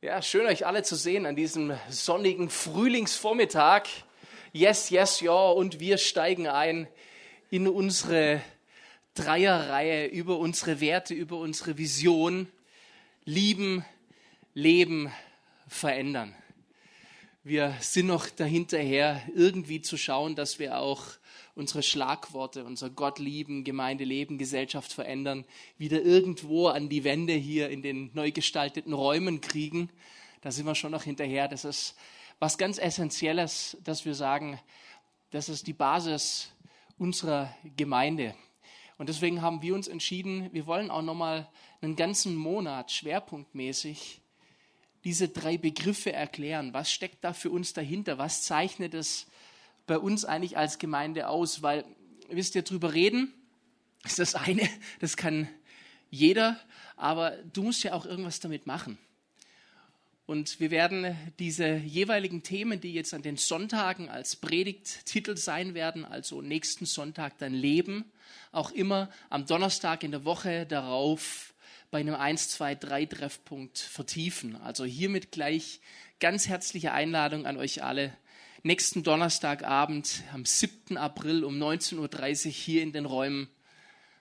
Ja, schön euch alle zu sehen an diesem sonnigen Frühlingsvormittag. Yes, yes, ja, und wir steigen ein in unsere Dreierreihe über unsere Werte, über unsere Vision. Lieben, leben, verändern. Wir sind noch dahinterher, irgendwie zu schauen, dass wir auch unsere Schlagworte, unser Gott lieben, Gemeinde leben, Gesellschaft verändern, wieder irgendwo an die Wände hier in den neu gestalteten Räumen kriegen. Da sind wir schon noch hinterher. Das ist was ganz Essentielles, dass wir sagen, das ist die Basis unserer Gemeinde. Und deswegen haben wir uns entschieden, wir wollen auch nochmal einen ganzen Monat schwerpunktmäßig diese drei Begriffe erklären. Was steckt da für uns dahinter? Was zeichnet es bei uns eigentlich als Gemeinde aus? Weil, wisst ihr, drüber reden ist das eine, das kann jeder, aber du musst ja auch irgendwas damit machen. Und wir werden diese jeweiligen Themen, die jetzt an den Sonntagen als Predigttitel sein werden, also nächsten Sonntag dann Leben, auch immer am Donnerstag in der Woche darauf bei einem 1, 2, 3 Treffpunkt vertiefen. Also hiermit gleich ganz herzliche Einladung an euch alle, nächsten Donnerstagabend am 7. April um 19.30 Uhr hier in den Räumen.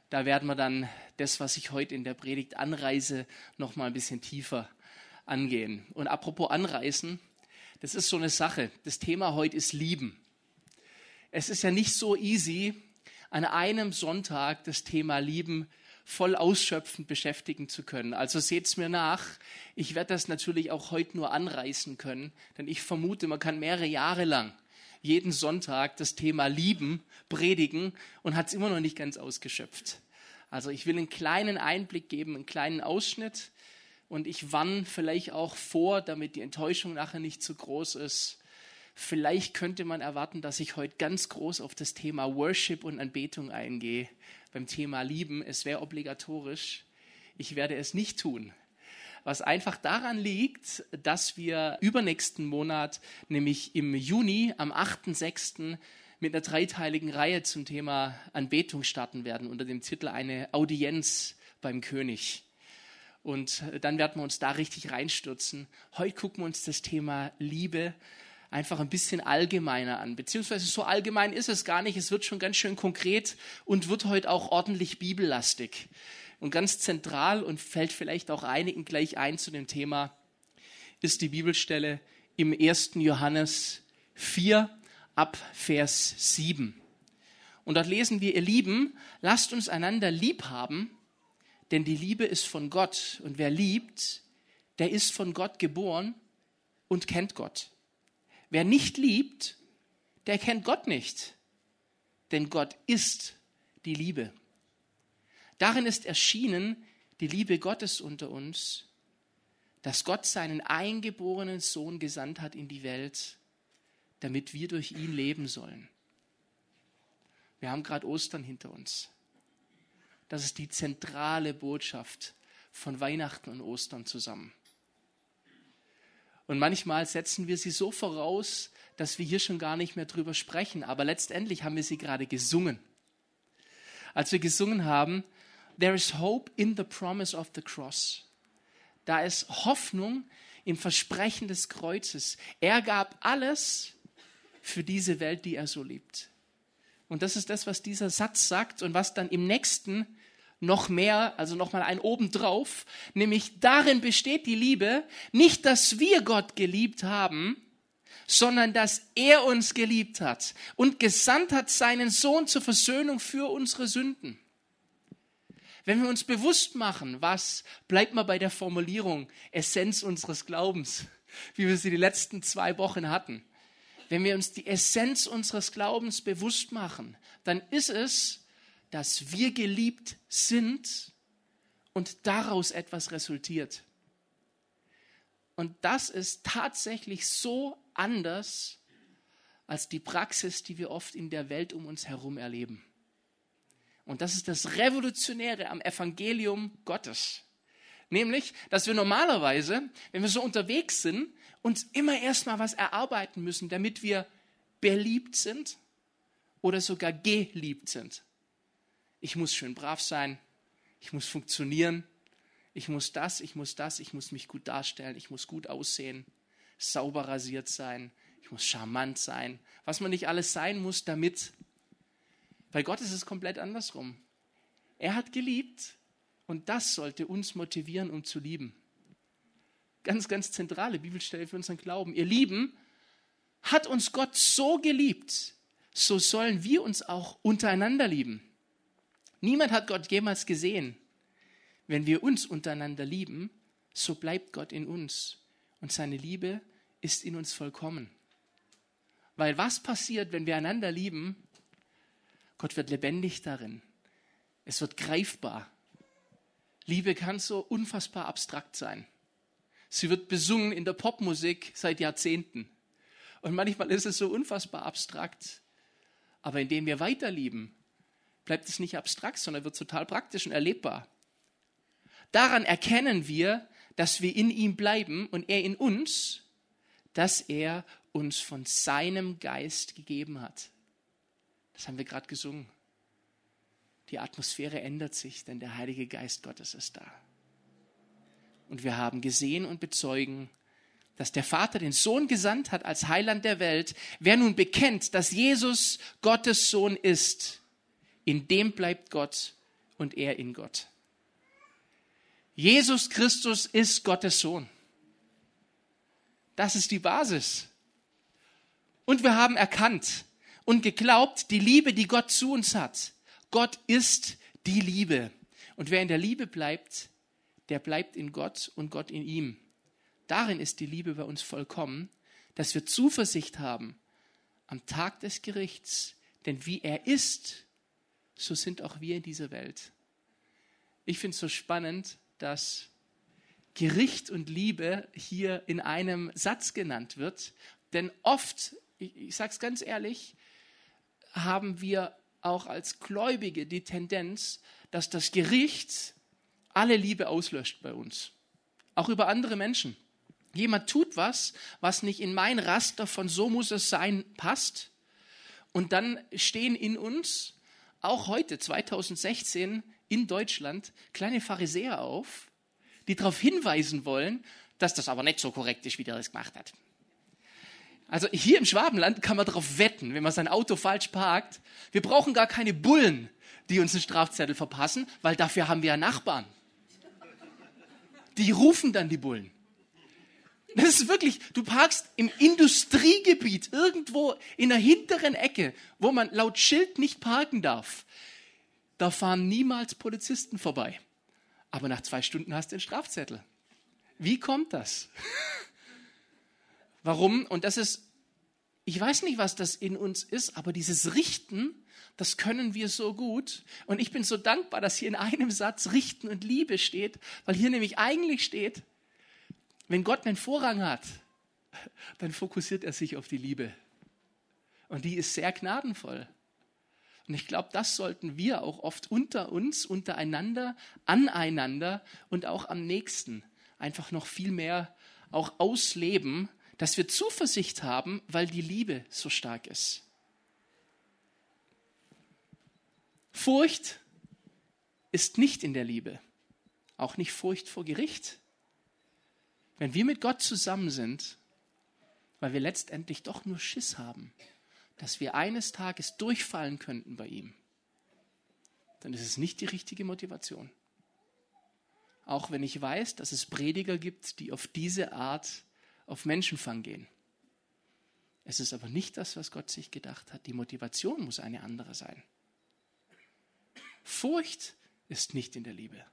Da werden wir dann das, was ich heute in der Predigt anreise, noch mal ein bisschen tiefer angehen. Und apropos anreißen, das ist so eine Sache. Das Thema heute ist Lieben. Es ist ja nicht so easy, an einem Sonntag das Thema Lieben voll ausschöpfend beschäftigen zu können. Also seht's mir nach. Ich werde das natürlich auch heute nur anreißen können, denn ich vermute, man kann mehrere Jahre lang jeden Sonntag das Thema Lieben predigen und hat es immer noch nicht ganz ausgeschöpft. Also ich will einen kleinen Einblick geben, einen kleinen Ausschnitt und ich wann vielleicht auch vor, damit die Enttäuschung nachher nicht zu groß ist. Vielleicht könnte man erwarten, dass ich heute ganz groß auf das Thema Worship und Anbetung eingehe beim Thema Lieben, es wäre obligatorisch. Ich werde es nicht tun. Was einfach daran liegt, dass wir übernächsten Monat, nämlich im Juni, am 8.6., mit einer dreiteiligen Reihe zum Thema Anbetung starten werden, unter dem Titel Eine Audienz beim König. Und dann werden wir uns da richtig reinstürzen. Heute gucken wir uns das Thema Liebe einfach ein bisschen allgemeiner an. Beziehungsweise so allgemein ist es gar nicht. Es wird schon ganz schön konkret und wird heute auch ordentlich bibellastig. Und ganz zentral und fällt vielleicht auch einigen gleich ein zu dem Thema, ist die Bibelstelle im 1. Johannes 4 ab Vers 7. Und dort lesen wir, ihr Lieben, lasst uns einander lieb haben, denn die Liebe ist von Gott. Und wer liebt, der ist von Gott geboren und kennt Gott. Wer nicht liebt, der kennt Gott nicht, denn Gott ist die Liebe. Darin ist erschienen die Liebe Gottes unter uns, dass Gott seinen eingeborenen Sohn gesandt hat in die Welt, damit wir durch ihn leben sollen. Wir haben gerade Ostern hinter uns. Das ist die zentrale Botschaft von Weihnachten und Ostern zusammen. Und manchmal setzen wir sie so voraus, dass wir hier schon gar nicht mehr drüber sprechen. Aber letztendlich haben wir sie gerade gesungen. Als wir gesungen haben, There is hope in the promise of the cross. Da ist Hoffnung im Versprechen des Kreuzes. Er gab alles für diese Welt, die er so liebt. Und das ist das, was dieser Satz sagt und was dann im nächsten noch mehr, also noch mal ein obendrauf, nämlich darin besteht die Liebe, nicht, dass wir Gott geliebt haben, sondern dass er uns geliebt hat und gesandt hat seinen Sohn zur Versöhnung für unsere Sünden. Wenn wir uns bewusst machen, was, bleibt mal bei der Formulierung Essenz unseres Glaubens, wie wir sie die letzten zwei Wochen hatten. Wenn wir uns die Essenz unseres Glaubens bewusst machen, dann ist es, dass wir geliebt sind und daraus etwas resultiert. Und das ist tatsächlich so anders als die Praxis, die wir oft in der Welt um uns herum erleben. Und das ist das Revolutionäre am Evangelium Gottes. Nämlich, dass wir normalerweise, wenn wir so unterwegs sind, uns immer erstmal was erarbeiten müssen, damit wir beliebt sind oder sogar geliebt sind. Ich muss schön brav sein. Ich muss funktionieren. Ich muss das, ich muss das, ich muss mich gut darstellen, ich muss gut aussehen, sauber rasiert sein, ich muss charmant sein, was man nicht alles sein muss, damit. Bei Gott ist es komplett andersrum. Er hat geliebt und das sollte uns motivieren, um zu lieben. Ganz, ganz zentrale Bibelstelle für unseren Glauben. Ihr Lieben, hat uns Gott so geliebt, so sollen wir uns auch untereinander lieben. Niemand hat Gott jemals gesehen. Wenn wir uns untereinander lieben, so bleibt Gott in uns und seine Liebe ist in uns vollkommen. Weil was passiert, wenn wir einander lieben? Gott wird lebendig darin. Es wird greifbar. Liebe kann so unfassbar abstrakt sein. Sie wird besungen in der Popmusik seit Jahrzehnten. Und manchmal ist es so unfassbar abstrakt. Aber indem wir weiter lieben, bleibt es nicht abstrakt, sondern wird total praktisch und erlebbar. Daran erkennen wir, dass wir in ihm bleiben und er in uns, dass er uns von seinem Geist gegeben hat. Das haben wir gerade gesungen. Die Atmosphäre ändert sich, denn der Heilige Geist Gottes ist da. Und wir haben gesehen und bezeugen, dass der Vater den Sohn gesandt hat als Heiland der Welt. Wer nun bekennt, dass Jesus Gottes Sohn ist, in dem bleibt Gott und er in Gott. Jesus Christus ist Gottes Sohn. Das ist die Basis. Und wir haben erkannt und geglaubt, die Liebe, die Gott zu uns hat. Gott ist die Liebe. Und wer in der Liebe bleibt, der bleibt in Gott und Gott in ihm. Darin ist die Liebe bei uns vollkommen, dass wir Zuversicht haben am Tag des Gerichts. Denn wie er ist, so sind auch wir in dieser Welt. Ich finde es so spannend, dass Gericht und Liebe hier in einem Satz genannt wird. Denn oft, ich, ich sage es ganz ehrlich, haben wir auch als Gläubige die Tendenz, dass das Gericht alle Liebe auslöscht bei uns. Auch über andere Menschen. Jemand tut was, was nicht in mein Raster von so muss es sein passt. Und dann stehen in uns, auch heute, 2016, in Deutschland, kleine Pharisäer auf, die darauf hinweisen wollen, dass das aber nicht so korrekt ist, wie der das gemacht hat. Also hier im Schwabenland kann man darauf wetten, wenn man sein Auto falsch parkt. Wir brauchen gar keine Bullen, die uns einen Strafzettel verpassen, weil dafür haben wir ja Nachbarn. Die rufen dann die Bullen. Das ist wirklich, du parkst im Industriegebiet irgendwo in der hinteren Ecke, wo man laut Schild nicht parken darf. Da fahren niemals Polizisten vorbei. Aber nach zwei Stunden hast du den Strafzettel. Wie kommt das? Warum? Und das ist, ich weiß nicht, was das in uns ist, aber dieses Richten, das können wir so gut. Und ich bin so dankbar, dass hier in einem Satz Richten und Liebe steht, weil hier nämlich eigentlich steht, wenn Gott einen Vorrang hat, dann fokussiert er sich auf die Liebe. Und die ist sehr gnadenvoll. Und ich glaube, das sollten wir auch oft unter uns, untereinander, aneinander und auch am nächsten einfach noch viel mehr auch ausleben, dass wir Zuversicht haben, weil die Liebe so stark ist. Furcht ist nicht in der Liebe, auch nicht Furcht vor Gericht, wenn wir mit Gott zusammen sind, weil wir letztendlich doch nur Schiss haben, dass wir eines Tages durchfallen könnten bei ihm, dann ist es nicht die richtige Motivation. Auch wenn ich weiß, dass es Prediger gibt, die auf diese Art auf Menschenfang gehen. Es ist aber nicht das, was Gott sich gedacht hat. Die Motivation muss eine andere sein. Furcht ist nicht in der Liebe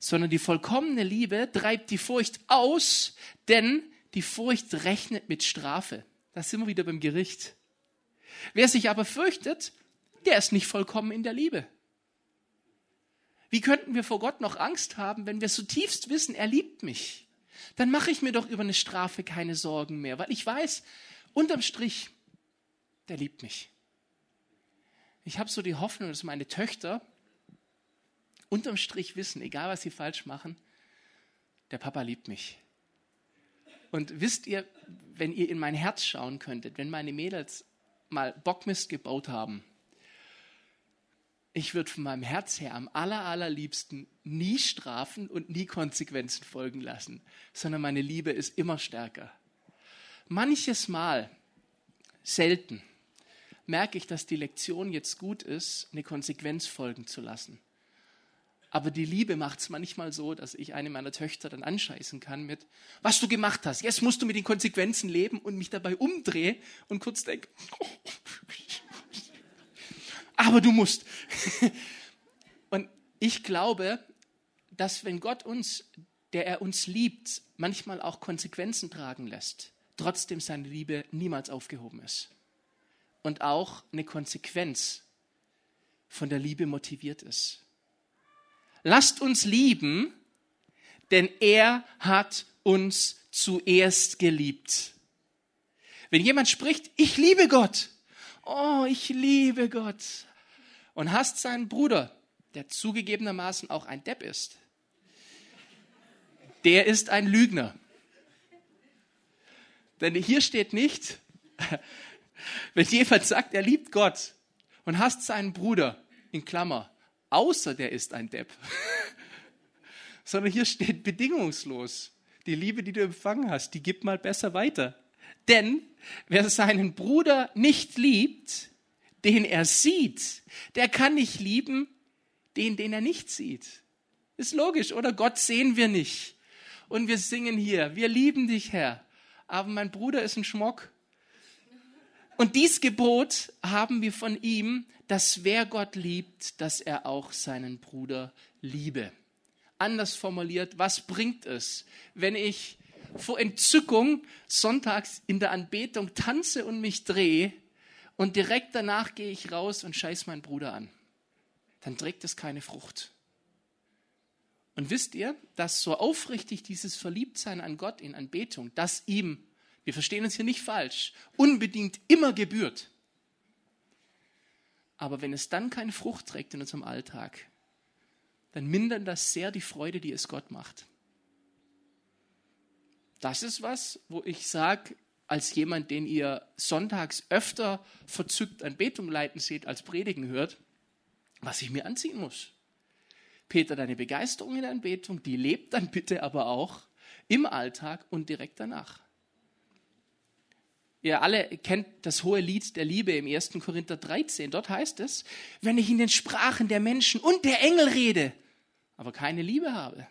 sondern die vollkommene Liebe treibt die Furcht aus, denn die Furcht rechnet mit Strafe. Da sind wir wieder beim Gericht. Wer sich aber fürchtet, der ist nicht vollkommen in der Liebe. Wie könnten wir vor Gott noch Angst haben, wenn wir zutiefst wissen, er liebt mich? Dann mache ich mir doch über eine Strafe keine Sorgen mehr, weil ich weiß, unterm Strich, der liebt mich. Ich habe so die Hoffnung, dass meine Töchter unterm Strich wissen, egal was sie falsch machen, der Papa liebt mich. Und wisst ihr, wenn ihr in mein Herz schauen könntet, wenn meine Mädels mal Bockmist gebaut haben, ich würde von meinem Herz her am aller, allerliebsten nie strafen und nie Konsequenzen folgen lassen, sondern meine Liebe ist immer stärker. Manches Mal, selten, merke ich, dass die Lektion jetzt gut ist, eine Konsequenz folgen zu lassen. Aber die Liebe macht es manchmal so, dass ich eine meiner Töchter dann anscheißen kann mit, was du gemacht hast, jetzt musst du mit den Konsequenzen leben und mich dabei umdrehe und kurz denke, aber du musst. und ich glaube, dass wenn Gott uns, der er uns liebt, manchmal auch Konsequenzen tragen lässt, trotzdem seine Liebe niemals aufgehoben ist. Und auch eine Konsequenz von der Liebe motiviert ist. Lasst uns lieben, denn er hat uns zuerst geliebt. Wenn jemand spricht, ich liebe Gott, oh, ich liebe Gott, und hasst seinen Bruder, der zugegebenermaßen auch ein Depp ist, der ist ein Lügner. Denn hier steht nicht, wenn jemand sagt, er liebt Gott und hasst seinen Bruder, in Klammer, außer der ist ein Depp, sondern hier steht bedingungslos. Die Liebe, die du empfangen hast, die gibt mal besser weiter. Denn wer seinen Bruder nicht liebt, den er sieht, der kann nicht lieben, den, den er nicht sieht. Ist logisch, oder? Gott sehen wir nicht. Und wir singen hier, wir lieben dich, Herr. Aber mein Bruder ist ein Schmock. Und dies Gebot haben wir von ihm, dass wer Gott liebt, dass er auch seinen Bruder liebe. Anders formuliert, was bringt es, wenn ich vor Entzückung sonntags in der Anbetung tanze und mich drehe und direkt danach gehe ich raus und scheiß meinen Bruder an. Dann trägt es keine Frucht. Und wisst ihr, dass so aufrichtig dieses Verliebtsein an Gott in Anbetung, das ihm, wir verstehen uns hier nicht falsch, unbedingt immer gebührt. Aber wenn es dann keine Frucht trägt in unserem Alltag, dann mindert das sehr die Freude, die es Gott macht. Das ist was, wo ich sage, als jemand, den ihr sonntags öfter verzückt Anbetung leiten seht, als Predigen hört, was ich mir anziehen muss. Peter, deine Begeisterung in der Anbetung, die lebt dann bitte aber auch im Alltag und direkt danach. Ihr alle kennt das hohe Lied der Liebe im 1. Korinther 13. Dort heißt es, wenn ich in den Sprachen der Menschen und der Engel rede, aber keine Liebe habe,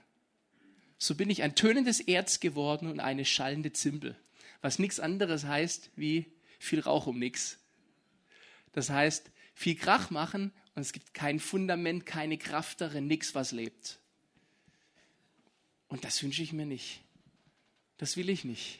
so bin ich ein tönendes Erz geworden und eine schallende Zimbel was nichts anderes heißt wie viel Rauch um nichts. Das heißt, viel Krach machen und es gibt kein Fundament, keine Kraft darin, nichts, was lebt. Und das wünsche ich mir nicht. Das will ich nicht.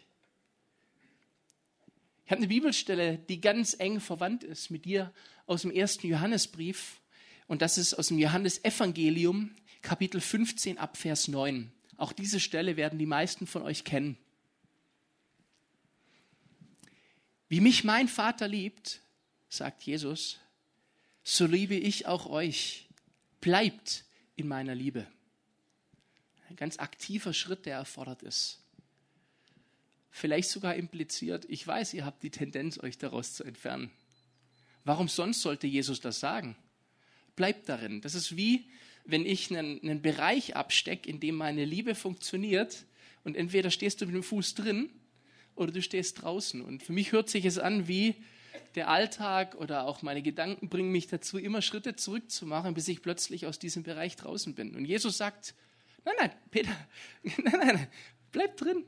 Ich habe eine Bibelstelle, die ganz eng verwandt ist mit dir aus dem ersten Johannesbrief. Und das ist aus dem Johannesevangelium, Kapitel 15 ab Vers 9. Auch diese Stelle werden die meisten von euch kennen. Wie mich mein Vater liebt, sagt Jesus, so liebe ich auch euch. Bleibt in meiner Liebe. Ein ganz aktiver Schritt, der erfordert ist. Vielleicht sogar impliziert, ich weiß, ihr habt die Tendenz, euch daraus zu entfernen. Warum sonst sollte Jesus das sagen? Bleibt darin. Das ist wie, wenn ich einen, einen Bereich abstecke, in dem meine Liebe funktioniert und entweder stehst du mit dem Fuß drin oder du stehst draußen. Und für mich hört sich es an wie der Alltag oder auch meine Gedanken bringen mich dazu, immer Schritte zurückzumachen, bis ich plötzlich aus diesem Bereich draußen bin. Und Jesus sagt, nein, nein, Peter, nein, nein, nein, bleib drin.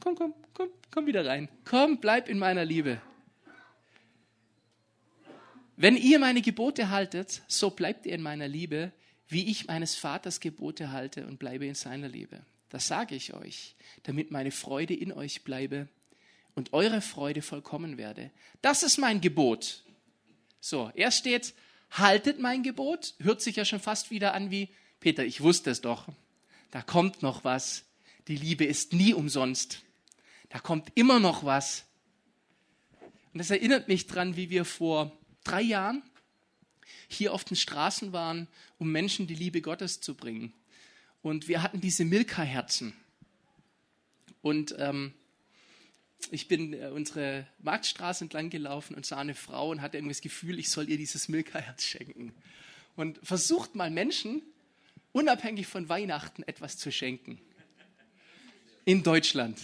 Komm, komm, komm, komm, komm wieder rein. Komm, bleib in meiner Liebe. Wenn ihr meine Gebote haltet, so bleibt ihr in meiner Liebe, wie ich meines Vaters Gebote halte und bleibe in seiner Liebe. Das sage ich euch, damit meine Freude in euch bleibe und eure Freude vollkommen werde. Das ist mein Gebot. So, er steht, haltet mein Gebot, hört sich ja schon fast wieder an wie, Peter, ich wusste es doch, da kommt noch was. Die Liebe ist nie umsonst. Da kommt immer noch was. Und das erinnert mich dran, wie wir vor drei Jahren hier auf den Straßen waren, um Menschen die Liebe Gottes zu bringen. Und wir hatten diese Milka-Herzen. Und ähm, ich bin äh, unsere Marktstraße entlang gelaufen und sah eine Frau und hatte irgendwie das Gefühl, ich soll ihr dieses Milka-Herz schenken. Und versucht mal Menschen, unabhängig von Weihnachten, etwas zu schenken. In Deutschland.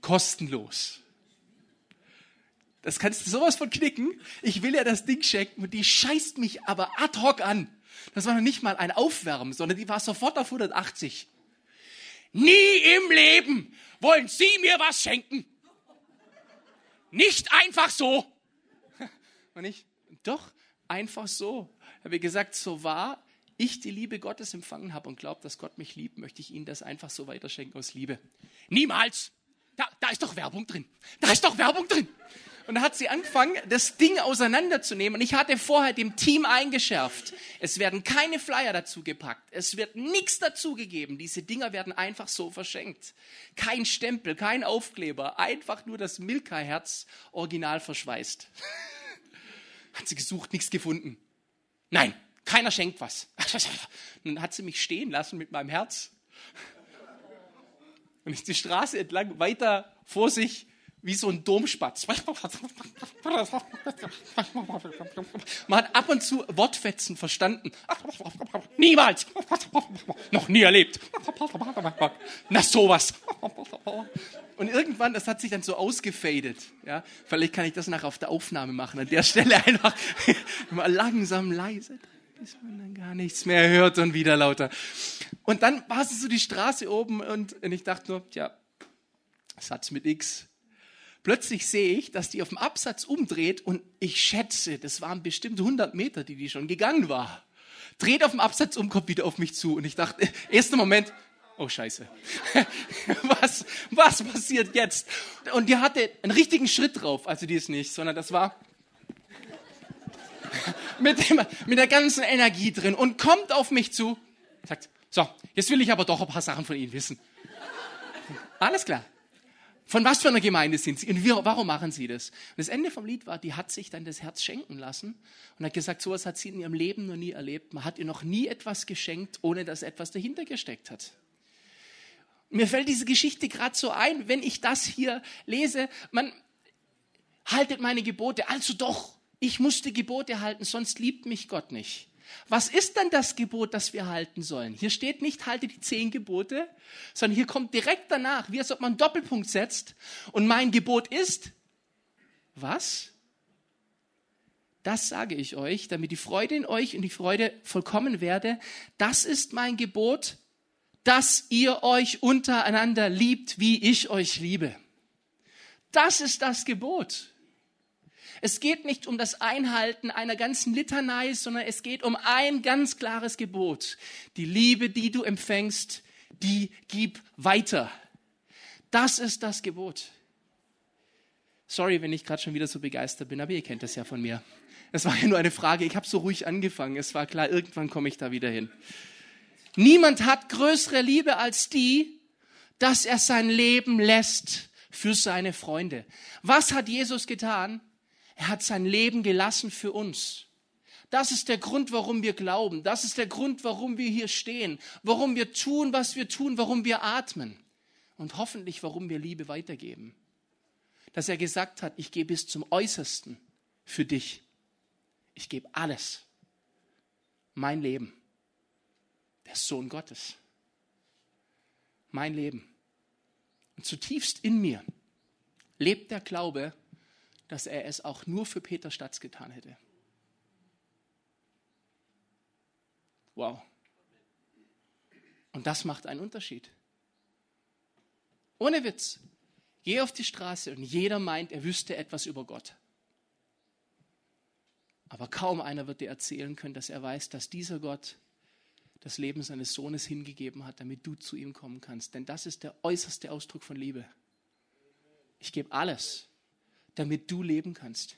Kostenlos. Das kannst du sowas von knicken. Ich will ja das Ding schenken und die scheißt mich aber ad hoc an. Das war noch nicht mal ein Aufwärmen, sondern die war sofort auf 180. Nie im Leben wollen Sie mir was schenken. Nicht einfach so. Und ich, doch, einfach so. Habe gesagt, so wahr ich die Liebe Gottes empfangen habe und glaube, dass Gott mich liebt, möchte ich Ihnen das einfach so weiterschenken aus Liebe. Niemals. Da, da ist doch Werbung drin. Da ist doch Werbung drin. Und da hat sie angefangen, das Ding auseinanderzunehmen. Und ich hatte vorher dem Team eingeschärft. Es werden keine Flyer dazu gepackt. Es wird nichts dazugegeben. Diese Dinger werden einfach so verschenkt. Kein Stempel, kein Aufkleber. Einfach nur das Milka-Herz original verschweißt. hat sie gesucht, nichts gefunden. Nein, keiner schenkt was. Dann hat sie mich stehen lassen mit meinem Herz. Und ich die Straße entlang weiter vor sich wie so ein Domspatz. Man hat ab und zu Wortfetzen verstanden. Niemals. Noch nie erlebt. Na sowas. Und irgendwann, das hat sich dann so ausgefadet. Ja, vielleicht kann ich das nachher auf der Aufnahme machen. An der Stelle einfach mal langsam leise, bis man dann gar nichts mehr hört und wieder lauter. Und dann war es so die Straße oben und, und ich dachte nur, tja, Satz mit X Plötzlich sehe ich, dass die auf dem Absatz umdreht und ich schätze, das waren bestimmt 100 Meter, die die schon gegangen war. Dreht auf dem Absatz um, kommt wieder auf mich zu und ich dachte, erster Moment, oh Scheiße, was, was passiert jetzt? Und die hatte einen richtigen Schritt drauf, also die ist nicht, sondern das war mit, dem, mit der ganzen Energie drin und kommt auf mich zu, sagt, so, jetzt will ich aber doch ein paar Sachen von Ihnen wissen. Alles klar. Von was für einer Gemeinde sind sie? Und wir, warum machen sie das? Und das Ende vom Lied war, die hat sich dann das Herz schenken lassen und hat gesagt, sowas hat sie in ihrem Leben noch nie erlebt. Man hat ihr noch nie etwas geschenkt, ohne dass etwas dahinter gesteckt hat. Mir fällt diese Geschichte gerade so ein, wenn ich das hier lese, man haltet meine Gebote, also doch, ich musste Gebote halten, sonst liebt mich Gott nicht. Was ist dann das Gebot, das wir halten sollen? Hier steht nicht, halte die zehn Gebote, sondern hier kommt direkt danach, wie als ob man einen Doppelpunkt setzt. Und mein Gebot ist, was? Das sage ich euch, damit die Freude in euch und die Freude vollkommen werde. Das ist mein Gebot, dass ihr euch untereinander liebt, wie ich euch liebe. Das ist das Gebot. Es geht nicht um das Einhalten einer ganzen Litanei, sondern es geht um ein ganz klares Gebot. Die Liebe, die du empfängst, die gib weiter. Das ist das Gebot. Sorry, wenn ich gerade schon wieder so begeistert bin, aber ihr kennt das ja von mir. Es war ja nur eine Frage. Ich habe so ruhig angefangen. Es war klar, irgendwann komme ich da wieder hin. Niemand hat größere Liebe als die, dass er sein Leben lässt für seine Freunde. Was hat Jesus getan? Er hat sein Leben gelassen für uns. Das ist der Grund, warum wir glauben. Das ist der Grund, warum wir hier stehen. Warum wir tun, was wir tun. Warum wir atmen. Und hoffentlich, warum wir Liebe weitergeben. Dass er gesagt hat, ich gehe bis zum Äußersten für dich. Ich gebe alles. Mein Leben. Der Sohn Gottes. Mein Leben. Und zutiefst in mir lebt der Glaube, dass er es auch nur für Peter Statz getan hätte. Wow. Und das macht einen Unterschied. Ohne Witz. Geh auf die Straße und jeder meint, er wüsste etwas über Gott. Aber kaum einer wird dir erzählen können, dass er weiß, dass dieser Gott das Leben seines Sohnes hingegeben hat, damit du zu ihm kommen kannst. Denn das ist der äußerste Ausdruck von Liebe. Ich gebe alles damit du leben kannst.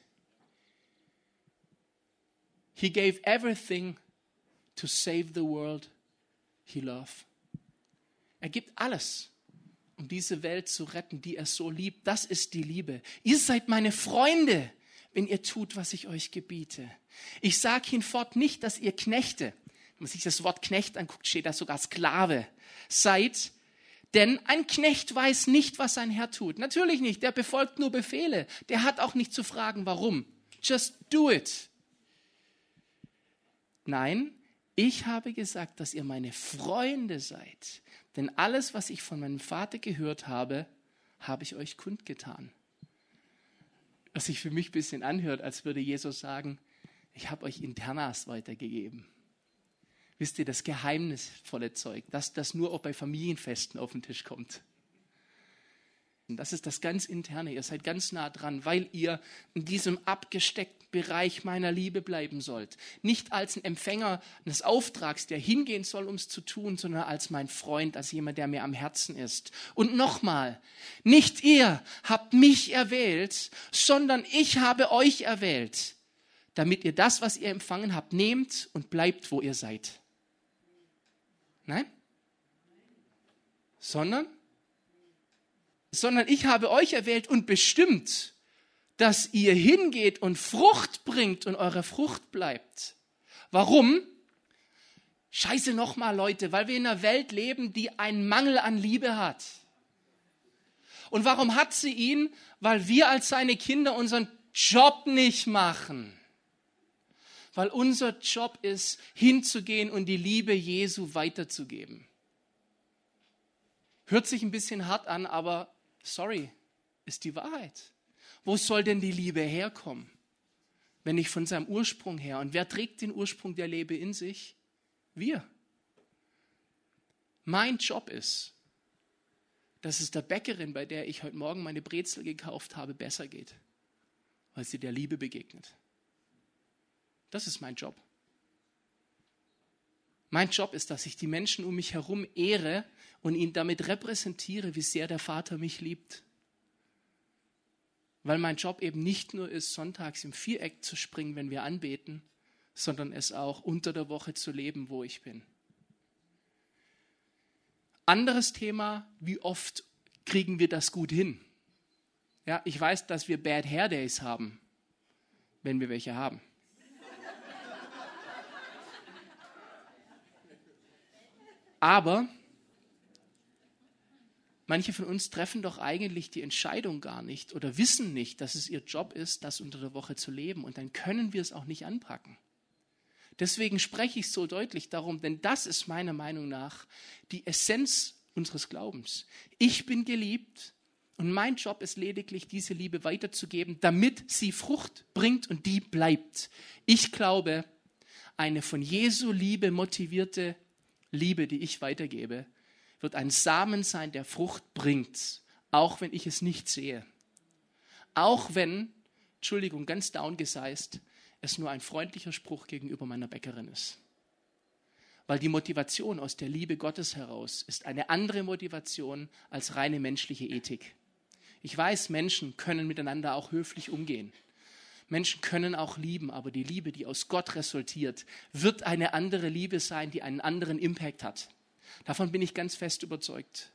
He gave everything to save the world he loved. Er gibt alles, um diese Welt zu retten, die er so liebt. Das ist die Liebe. Ihr seid meine Freunde, wenn ihr tut, was ich euch gebiete. Ich sage hinfort nicht, dass ihr Knechte, wenn man sich das Wort Knecht anguckt, steht da sogar Sklave, seid, denn ein Knecht weiß nicht, was sein Herr tut. Natürlich nicht, der befolgt nur Befehle. Der hat auch nicht zu fragen, warum. Just do it. Nein, ich habe gesagt, dass ihr meine Freunde seid. Denn alles, was ich von meinem Vater gehört habe, habe ich euch kundgetan. Was sich für mich ein bisschen anhört, als würde Jesus sagen, ich habe euch Internas weitergegeben. Wisst ihr, das geheimnisvolle Zeug, das, das nur auch bei Familienfesten auf den Tisch kommt. Das ist das ganz Interne. Ihr seid ganz nah dran, weil ihr in diesem abgesteckten Bereich meiner Liebe bleiben sollt. Nicht als ein Empfänger des Auftrags, der hingehen soll, um es zu tun, sondern als mein Freund, als jemand, der mir am Herzen ist. Und nochmal, nicht ihr habt mich erwählt, sondern ich habe euch erwählt, damit ihr das, was ihr empfangen habt, nehmt und bleibt, wo ihr seid. Nein? Sondern sondern ich habe euch erwählt und bestimmt, dass ihr hingeht und Frucht bringt und eure Frucht bleibt. Warum? Scheiße nochmal, Leute, weil wir in einer Welt leben, die einen Mangel an Liebe hat. Und warum hat sie ihn? Weil wir als seine Kinder unseren Job nicht machen. Weil unser Job ist, hinzugehen und die Liebe Jesu weiterzugeben. Hört sich ein bisschen hart an, aber Sorry, ist die Wahrheit. Wo soll denn die Liebe herkommen? Wenn nicht von seinem Ursprung her. Und wer trägt den Ursprung der Liebe in sich? Wir. Mein Job ist, dass es der Bäckerin, bei der ich heute Morgen meine Brezel gekauft habe, besser geht, weil sie der Liebe begegnet. Das ist mein Job. Mein Job ist, dass ich die Menschen um mich herum ehre und ihn damit repräsentiere, wie sehr der Vater mich liebt. Weil mein Job eben nicht nur ist, sonntags im Viereck zu springen, wenn wir anbeten, sondern es auch unter der Woche zu leben, wo ich bin. Anderes Thema, wie oft kriegen wir das gut hin? Ja, ich weiß, dass wir Bad Hair Days haben, wenn wir welche haben. Aber manche von uns treffen doch eigentlich die Entscheidung gar nicht oder wissen nicht, dass es ihr Job ist, das unter der Woche zu leben. Und dann können wir es auch nicht anpacken. Deswegen spreche ich so deutlich darum, denn das ist meiner Meinung nach die Essenz unseres Glaubens. Ich bin geliebt und mein Job ist lediglich, diese Liebe weiterzugeben, damit sie Frucht bringt und die bleibt. Ich glaube, eine von Jesu Liebe motivierte Liebe, die ich weitergebe, wird ein Samen sein, der Frucht bringt, auch wenn ich es nicht sehe. Auch wenn, Entschuldigung, ganz downgeseist, es nur ein freundlicher Spruch gegenüber meiner Bäckerin ist. Weil die Motivation aus der Liebe Gottes heraus ist eine andere Motivation als reine menschliche Ethik. Ich weiß, Menschen können miteinander auch höflich umgehen. Menschen können auch lieben, aber die Liebe, die aus Gott resultiert, wird eine andere Liebe sein, die einen anderen Impact hat. Davon bin ich ganz fest überzeugt.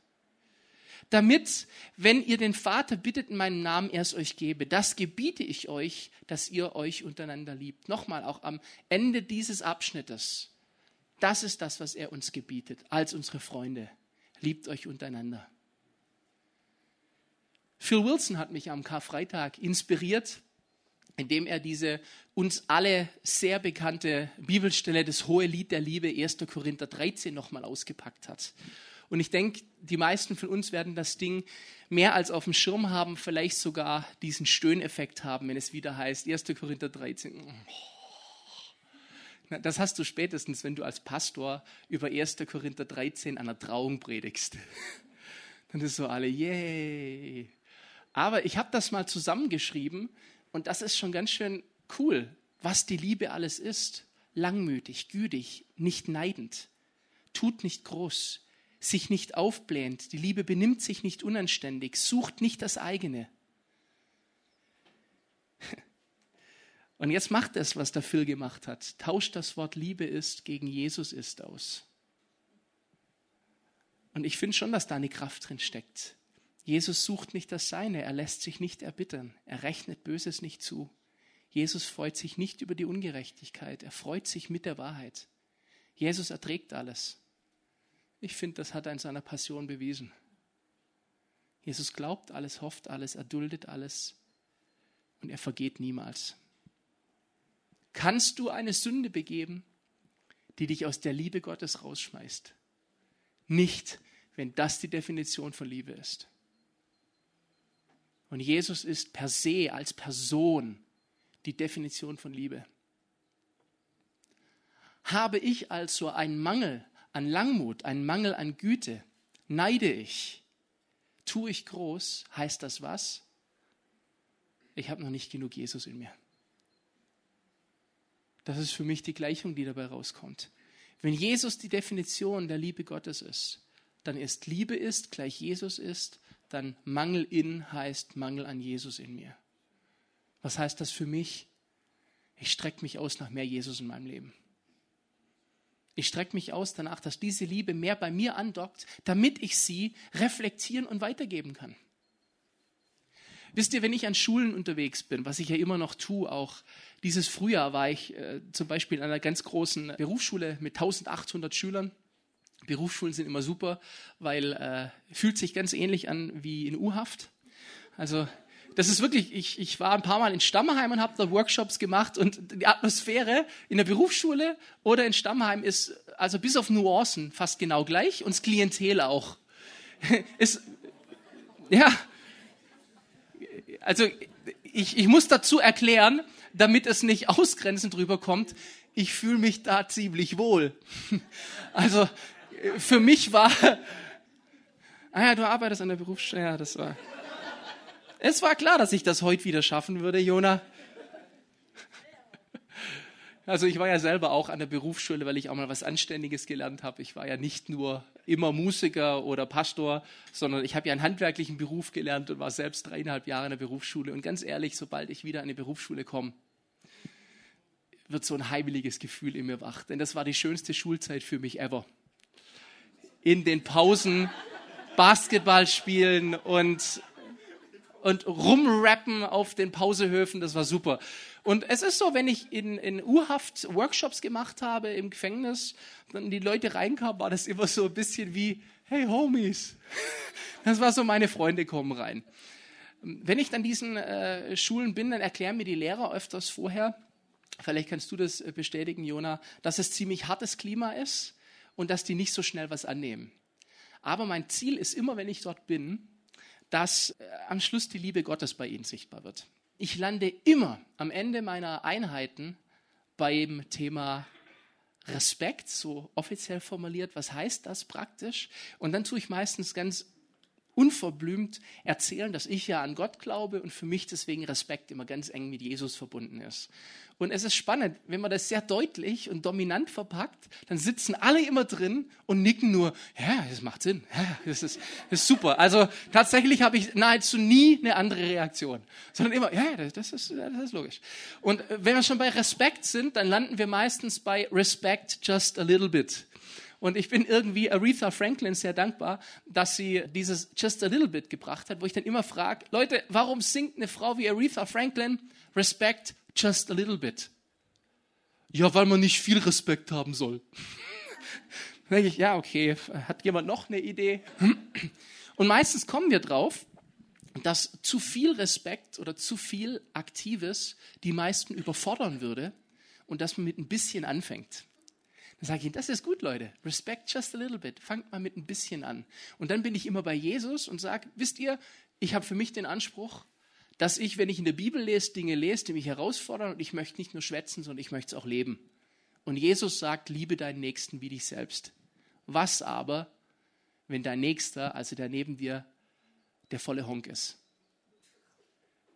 Damit, wenn ihr den Vater bittet in meinem Namen, er es euch gebe, das gebiete ich euch, dass ihr euch untereinander liebt. Nochmal, auch am Ende dieses Abschnittes. Das ist das, was er uns gebietet, als unsere Freunde. Liebt euch untereinander. Phil Wilson hat mich am Karfreitag inspiriert indem er diese uns alle sehr bekannte Bibelstelle, das hohe Lied der Liebe, 1. Korinther 13, nochmal ausgepackt hat. Und ich denke, die meisten von uns werden das Ding mehr als auf dem Schirm haben, vielleicht sogar diesen Stöhneffekt haben, wenn es wieder heißt, 1. Korinther 13. Das hast du spätestens, wenn du als Pastor über 1. Korinther 13 an der Trauung predigst. Dann ist so alle, yay. Aber ich habe das mal zusammengeschrieben, und das ist schon ganz schön cool, was die Liebe alles ist. Langmütig, gütig, nicht neidend, tut nicht groß, sich nicht aufblähend, die Liebe benimmt sich nicht unanständig, sucht nicht das eigene. Und jetzt macht es, was der Phil gemacht hat. Tauscht das Wort Liebe ist gegen Jesus ist aus. Und ich finde schon, dass da eine Kraft drin steckt. Jesus sucht nicht das Seine, er lässt sich nicht erbittern, er rechnet Böses nicht zu. Jesus freut sich nicht über die Ungerechtigkeit, er freut sich mit der Wahrheit. Jesus erträgt alles. Ich finde, das hat er in seiner Passion bewiesen. Jesus glaubt alles, hofft alles, erduldet alles und er vergeht niemals. Kannst du eine Sünde begeben, die dich aus der Liebe Gottes rausschmeißt. Nicht, wenn das die Definition von Liebe ist. Und Jesus ist per se als Person die Definition von Liebe. Habe ich also einen Mangel an Langmut, einen Mangel an Güte, neide ich, tue ich groß, heißt das was? Ich habe noch nicht genug Jesus in mir. Das ist für mich die Gleichung, die dabei rauskommt. Wenn Jesus die Definition der Liebe Gottes ist, dann ist Liebe ist gleich Jesus ist, dann Mangel in heißt Mangel an Jesus in mir. Was heißt das für mich? Ich strecke mich aus nach mehr Jesus in meinem Leben. Ich strecke mich aus danach, dass diese Liebe mehr bei mir andockt, damit ich sie reflektieren und weitergeben kann. Wisst ihr, wenn ich an Schulen unterwegs bin, was ich ja immer noch tue, auch dieses Frühjahr war ich äh, zum Beispiel in einer ganz großen Berufsschule mit 1800 Schülern. Berufsschulen sind immer super, weil äh, fühlt sich ganz ähnlich an wie in U-Haft. Also das ist wirklich, ich, ich war ein paar Mal in Stammheim und habe da Workshops gemacht und die Atmosphäre in der Berufsschule oder in Stammheim ist also bis auf Nuancen fast genau gleich und das Klientel auch. ist, ja, also ich, ich muss dazu erklären, damit es nicht ausgrenzend drüber kommt, ich fühle mich da ziemlich wohl. Also für mich war, ah ja, du arbeitest an der Berufsschule, ja, das war, es war klar, dass ich das heute wieder schaffen würde, Jona. Also ich war ja selber auch an der Berufsschule, weil ich auch mal was Anständiges gelernt habe. Ich war ja nicht nur immer Musiker oder Pastor, sondern ich habe ja einen handwerklichen Beruf gelernt und war selbst dreieinhalb Jahre in der Berufsschule. Und ganz ehrlich, sobald ich wieder an die Berufsschule komme, wird so ein heimeliges Gefühl in mir wach. Denn das war die schönste Schulzeit für mich ever. In den Pausen Basketball spielen und und rumrappen auf den Pausehöfen, das war super. Und es ist so, wenn ich in, in Urhaft Workshops gemacht habe im Gefängnis, dann die Leute reinkamen, war das immer so ein bisschen wie, hey Homies. Das war so, meine Freunde kommen rein. Wenn ich dann diesen äh, Schulen bin, dann erklären mir die Lehrer öfters vorher, vielleicht kannst du das äh, bestätigen, Jona, dass es ziemlich hartes Klima ist und dass die nicht so schnell was annehmen. Aber mein Ziel ist immer, wenn ich dort bin, dass äh, am Schluss die Liebe Gottes bei ihnen sichtbar wird. Ich lande immer am Ende meiner Einheiten beim Thema Respekt, so offiziell formuliert. Was heißt das praktisch? Und dann tue ich meistens ganz unverblümt erzählen, dass ich ja an Gott glaube und für mich deswegen Respekt immer ganz eng mit Jesus verbunden ist. Und es ist spannend, wenn man das sehr deutlich und dominant verpackt, dann sitzen alle immer drin und nicken nur, ja, das macht Sinn, ja, das, ist, das ist super. Also tatsächlich habe ich nahezu nie eine andere Reaktion, sondern immer, ja, das ist, das ist logisch. Und wenn wir schon bei Respekt sind, dann landen wir meistens bei Respect just a little bit. Und ich bin irgendwie Aretha Franklin sehr dankbar, dass sie dieses Just a Little Bit gebracht hat, wo ich dann immer frage, Leute, warum singt eine Frau wie Aretha Franklin Respect just a little bit? Ja, weil man nicht viel Respekt haben soll. dann denke ich, ja, okay, hat jemand noch eine Idee? Und meistens kommen wir drauf, dass zu viel Respekt oder zu viel Aktives die meisten überfordern würde und dass man mit ein bisschen anfängt. Dann sage ich ihnen, das ist gut, Leute. Respect just a little bit. Fangt mal mit ein bisschen an. Und dann bin ich immer bei Jesus und sage, wisst ihr, ich habe für mich den Anspruch, dass ich, wenn ich in der Bibel lese, Dinge lese, die mich herausfordern und ich möchte nicht nur schwätzen, sondern ich möchte es auch leben. Und Jesus sagt, liebe deinen Nächsten wie dich selbst. Was aber, wenn dein Nächster, also der neben dir, der volle Honk ist?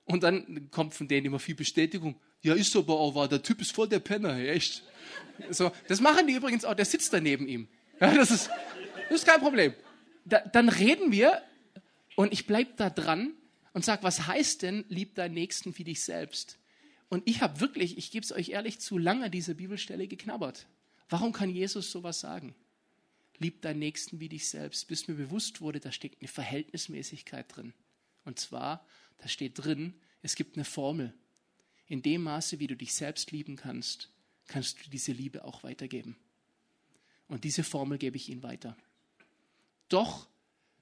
Und dann kommt von denen immer viel Bestätigung. Ja, ist aber auch wahr, der Typ ist voll der Penner, echt. So, das machen die übrigens auch, der sitzt da neben ihm. Ja, das, ist, das ist kein Problem. Da, dann reden wir und ich bleibe da dran und sage, was heißt denn, lieb deinen Nächsten wie dich selbst? Und ich habe wirklich, ich gebe es euch ehrlich zu, lange diese Bibelstelle geknabbert. Warum kann Jesus sowas sagen? Lieb deinen Nächsten wie dich selbst. Bis mir bewusst wurde, da steckt eine Verhältnismäßigkeit drin. Und zwar, da steht drin, es gibt eine Formel. In dem Maße, wie du dich selbst lieben kannst, kannst du diese Liebe auch weitergeben. Und diese Formel gebe ich ihnen weiter. Doch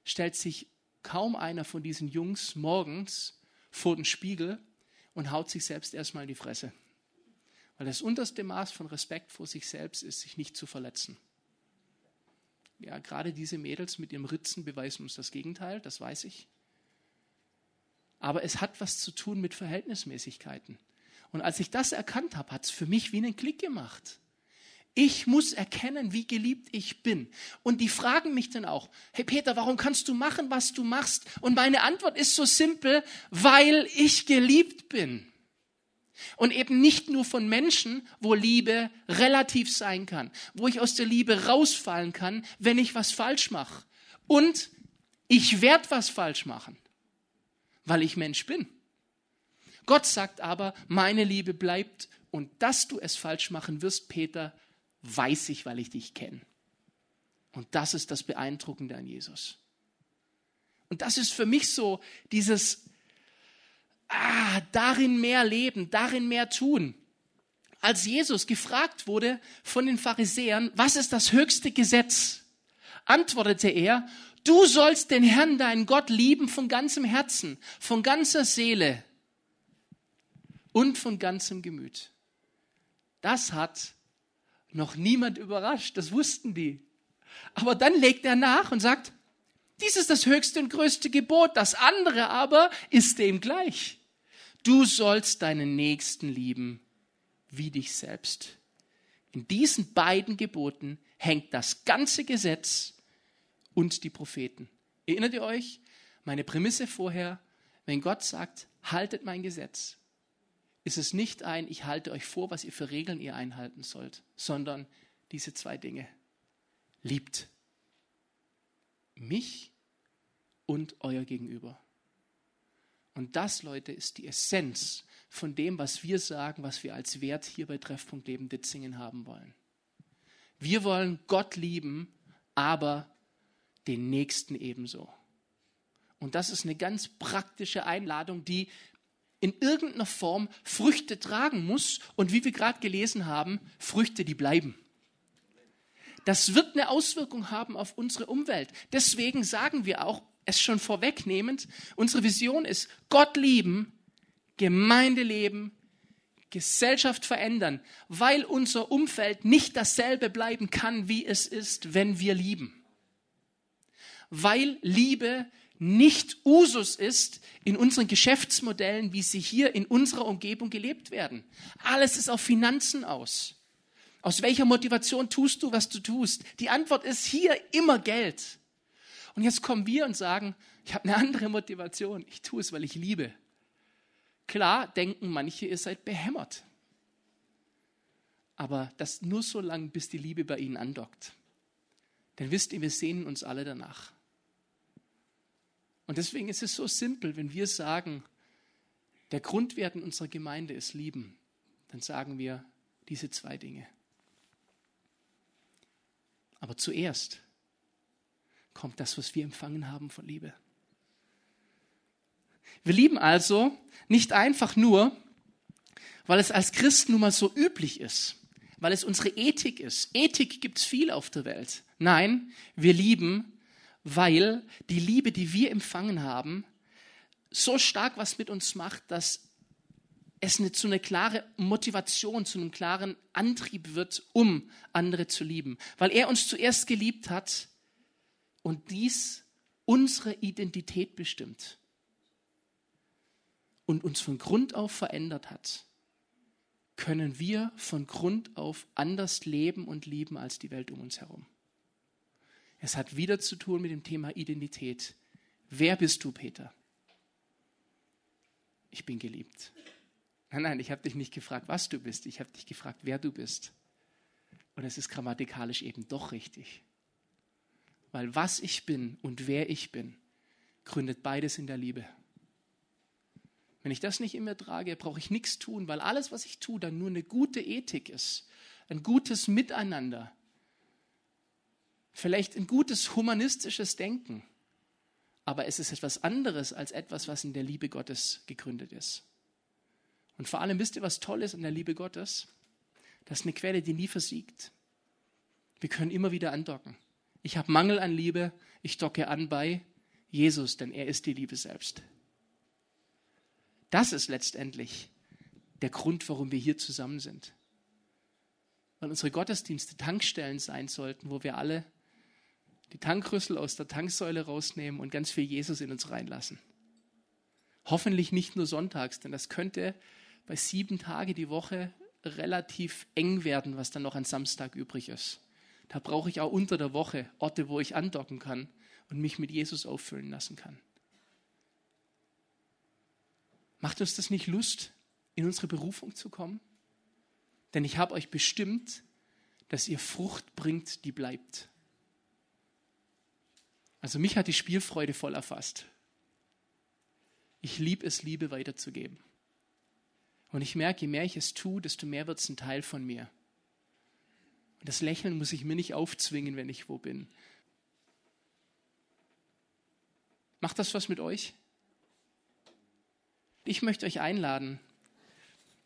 stellt sich kaum einer von diesen Jungs morgens vor den Spiegel und haut sich selbst erstmal in die Fresse Weil das unterste Maß von Respekt vor sich selbst ist, sich nicht zu verletzen. Ja, gerade diese Mädels mit ihrem Ritzen beweisen uns das Gegenteil, das weiß ich. Aber es hat was zu tun mit Verhältnismäßigkeiten. Und als ich das erkannt habe, hat es für mich wie einen Klick gemacht. Ich muss erkennen, wie geliebt ich bin. Und die fragen mich dann auch, hey Peter, warum kannst du machen, was du machst? Und meine Antwort ist so simpel, weil ich geliebt bin. Und eben nicht nur von Menschen, wo Liebe relativ sein kann, wo ich aus der Liebe rausfallen kann, wenn ich was falsch mache. Und ich werde was falsch machen, weil ich Mensch bin. Gott sagt aber, meine Liebe bleibt und dass du es falsch machen wirst, Peter, weiß ich, weil ich dich kenne. Und das ist das Beeindruckende an Jesus. Und das ist für mich so dieses, ah, darin mehr leben, darin mehr tun. Als Jesus gefragt wurde von den Pharisäern, was ist das höchste Gesetz, antwortete er, du sollst den Herrn, deinen Gott, lieben von ganzem Herzen, von ganzer Seele und von ganzem Gemüt. Das hat noch niemand überrascht, das wussten die. Aber dann legt er nach und sagt, dies ist das höchste und größte Gebot, das andere aber ist dem gleich. Du sollst deinen Nächsten lieben wie dich selbst. In diesen beiden Geboten hängt das ganze Gesetz und die Propheten. Erinnert ihr euch? Meine Prämisse vorher, wenn Gott sagt, haltet mein Gesetz, ist es nicht ein, ich halte euch vor, was ihr für Regeln ihr einhalten sollt, sondern diese zwei Dinge. Liebt mich und euer Gegenüber. Und das, Leute, ist die Essenz von dem, was wir sagen, was wir als Wert hier bei Treffpunkt Leben Ditzingen haben wollen. Wir wollen Gott lieben, aber den Nächsten ebenso. Und das ist eine ganz praktische Einladung, die in irgendeiner Form Früchte tragen muss und wie wir gerade gelesen haben, Früchte, die bleiben. Das wird eine Auswirkung haben auf unsere Umwelt. Deswegen sagen wir auch, es schon vorwegnehmend, unsere Vision ist Gott lieben, Gemeinde leben, Gesellschaft verändern, weil unser Umfeld nicht dasselbe bleiben kann, wie es ist, wenn wir lieben. Weil Liebe nicht Usus ist in unseren Geschäftsmodellen, wie sie hier in unserer Umgebung gelebt werden. Alles ist auf Finanzen aus. Aus welcher Motivation tust du, was du tust? Die Antwort ist hier immer Geld. Und jetzt kommen wir und sagen, ich habe eine andere Motivation. Ich tue es, weil ich liebe. Klar denken manche, ihr seid behämmert. Aber das nur so lange, bis die Liebe bei ihnen andockt. Denn wisst ihr, wir sehnen uns alle danach. Und deswegen ist es so simpel, wenn wir sagen, der Grundwert in unserer Gemeinde ist Lieben, dann sagen wir diese zwei Dinge. Aber zuerst kommt das, was wir empfangen haben von Liebe. Wir lieben also nicht einfach nur, weil es als Christen nun mal so üblich ist, weil es unsere Ethik ist. Ethik gibt es viel auf der Welt. Nein, wir lieben, weil die Liebe, die wir empfangen haben, so stark was mit uns macht, dass es eine, zu einer klaren Motivation, zu einem klaren Antrieb wird, um andere zu lieben. Weil er uns zuerst geliebt hat und dies unsere Identität bestimmt und uns von Grund auf verändert hat, können wir von Grund auf anders leben und lieben als die Welt um uns herum. Es hat wieder zu tun mit dem Thema Identität. Wer bist du, Peter? Ich bin geliebt. Nein, nein, ich habe dich nicht gefragt, was du bist. Ich habe dich gefragt, wer du bist. Und es ist grammatikalisch eben doch richtig. Weil was ich bin und wer ich bin, gründet beides in der Liebe. Wenn ich das nicht in mir trage, brauche ich nichts tun, weil alles, was ich tue, dann nur eine gute Ethik ist, ein gutes Miteinander, vielleicht ein gutes humanistisches Denken, aber es ist etwas anderes als etwas, was in der Liebe Gottes gegründet ist. Und vor allem wisst ihr, was toll ist in der Liebe Gottes? Das ist eine Quelle, die nie versiegt. Wir können immer wieder andocken. Ich habe Mangel an Liebe, ich docke an bei Jesus, denn er ist die Liebe selbst. Das ist letztendlich der Grund, warum wir hier zusammen sind. weil unsere Gottesdienste Tankstellen sein sollten, wo wir alle die Tankrüssel aus der Tanksäule rausnehmen und ganz viel Jesus in uns reinlassen. Hoffentlich nicht nur sonntags, denn das könnte bei sieben Tage die Woche relativ eng werden, was dann noch an Samstag übrig ist. Da brauche ich auch unter der Woche Orte, wo ich andocken kann und mich mit Jesus auffüllen lassen kann. Macht uns das nicht Lust, in unsere Berufung zu kommen? Denn ich habe euch bestimmt, dass ihr Frucht bringt, die bleibt. Also mich hat die Spielfreude voll erfasst. Ich liebe es, Liebe weiterzugeben. Und ich merke, je mehr ich es tue, desto mehr wird es ein Teil von mir. Und das Lächeln muss ich mir nicht aufzwingen, wenn ich wo bin. Macht das was mit euch? Ich möchte euch einladen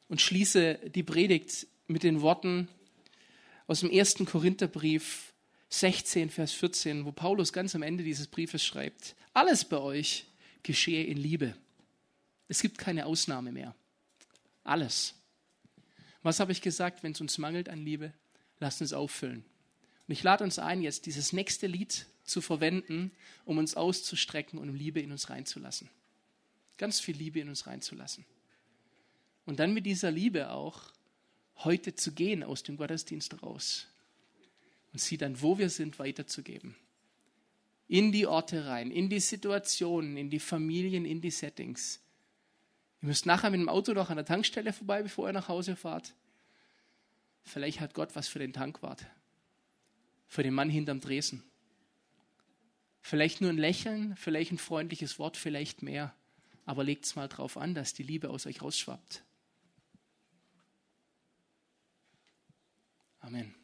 und schließe die Predigt mit den Worten aus dem ersten Korintherbrief 16, Vers 14, wo Paulus ganz am Ende dieses Briefes schreibt, alles bei euch geschehe in Liebe. Es gibt keine Ausnahme mehr. Alles. Was habe ich gesagt, wenn es uns mangelt an Liebe? Lasst uns auffüllen. Und ich lade uns ein, jetzt dieses nächste Lied zu verwenden, um uns auszustrecken und um Liebe in uns reinzulassen. Ganz viel Liebe in uns reinzulassen. Und dann mit dieser Liebe auch heute zu gehen aus dem Gottesdienst raus und sie dann, wo wir sind, weiterzugeben. In die Orte rein, in die Situationen, in die Familien, in die Settings. Ihr müsst nachher mit dem Auto noch an der Tankstelle vorbei, bevor ihr nach Hause fahrt. Vielleicht hat Gott was für den Tankwart, für den Mann hinterm Dresen. Vielleicht nur ein Lächeln, vielleicht ein freundliches Wort, vielleicht mehr. Aber legt es mal drauf an, dass die Liebe aus euch rausschwappt. Amen.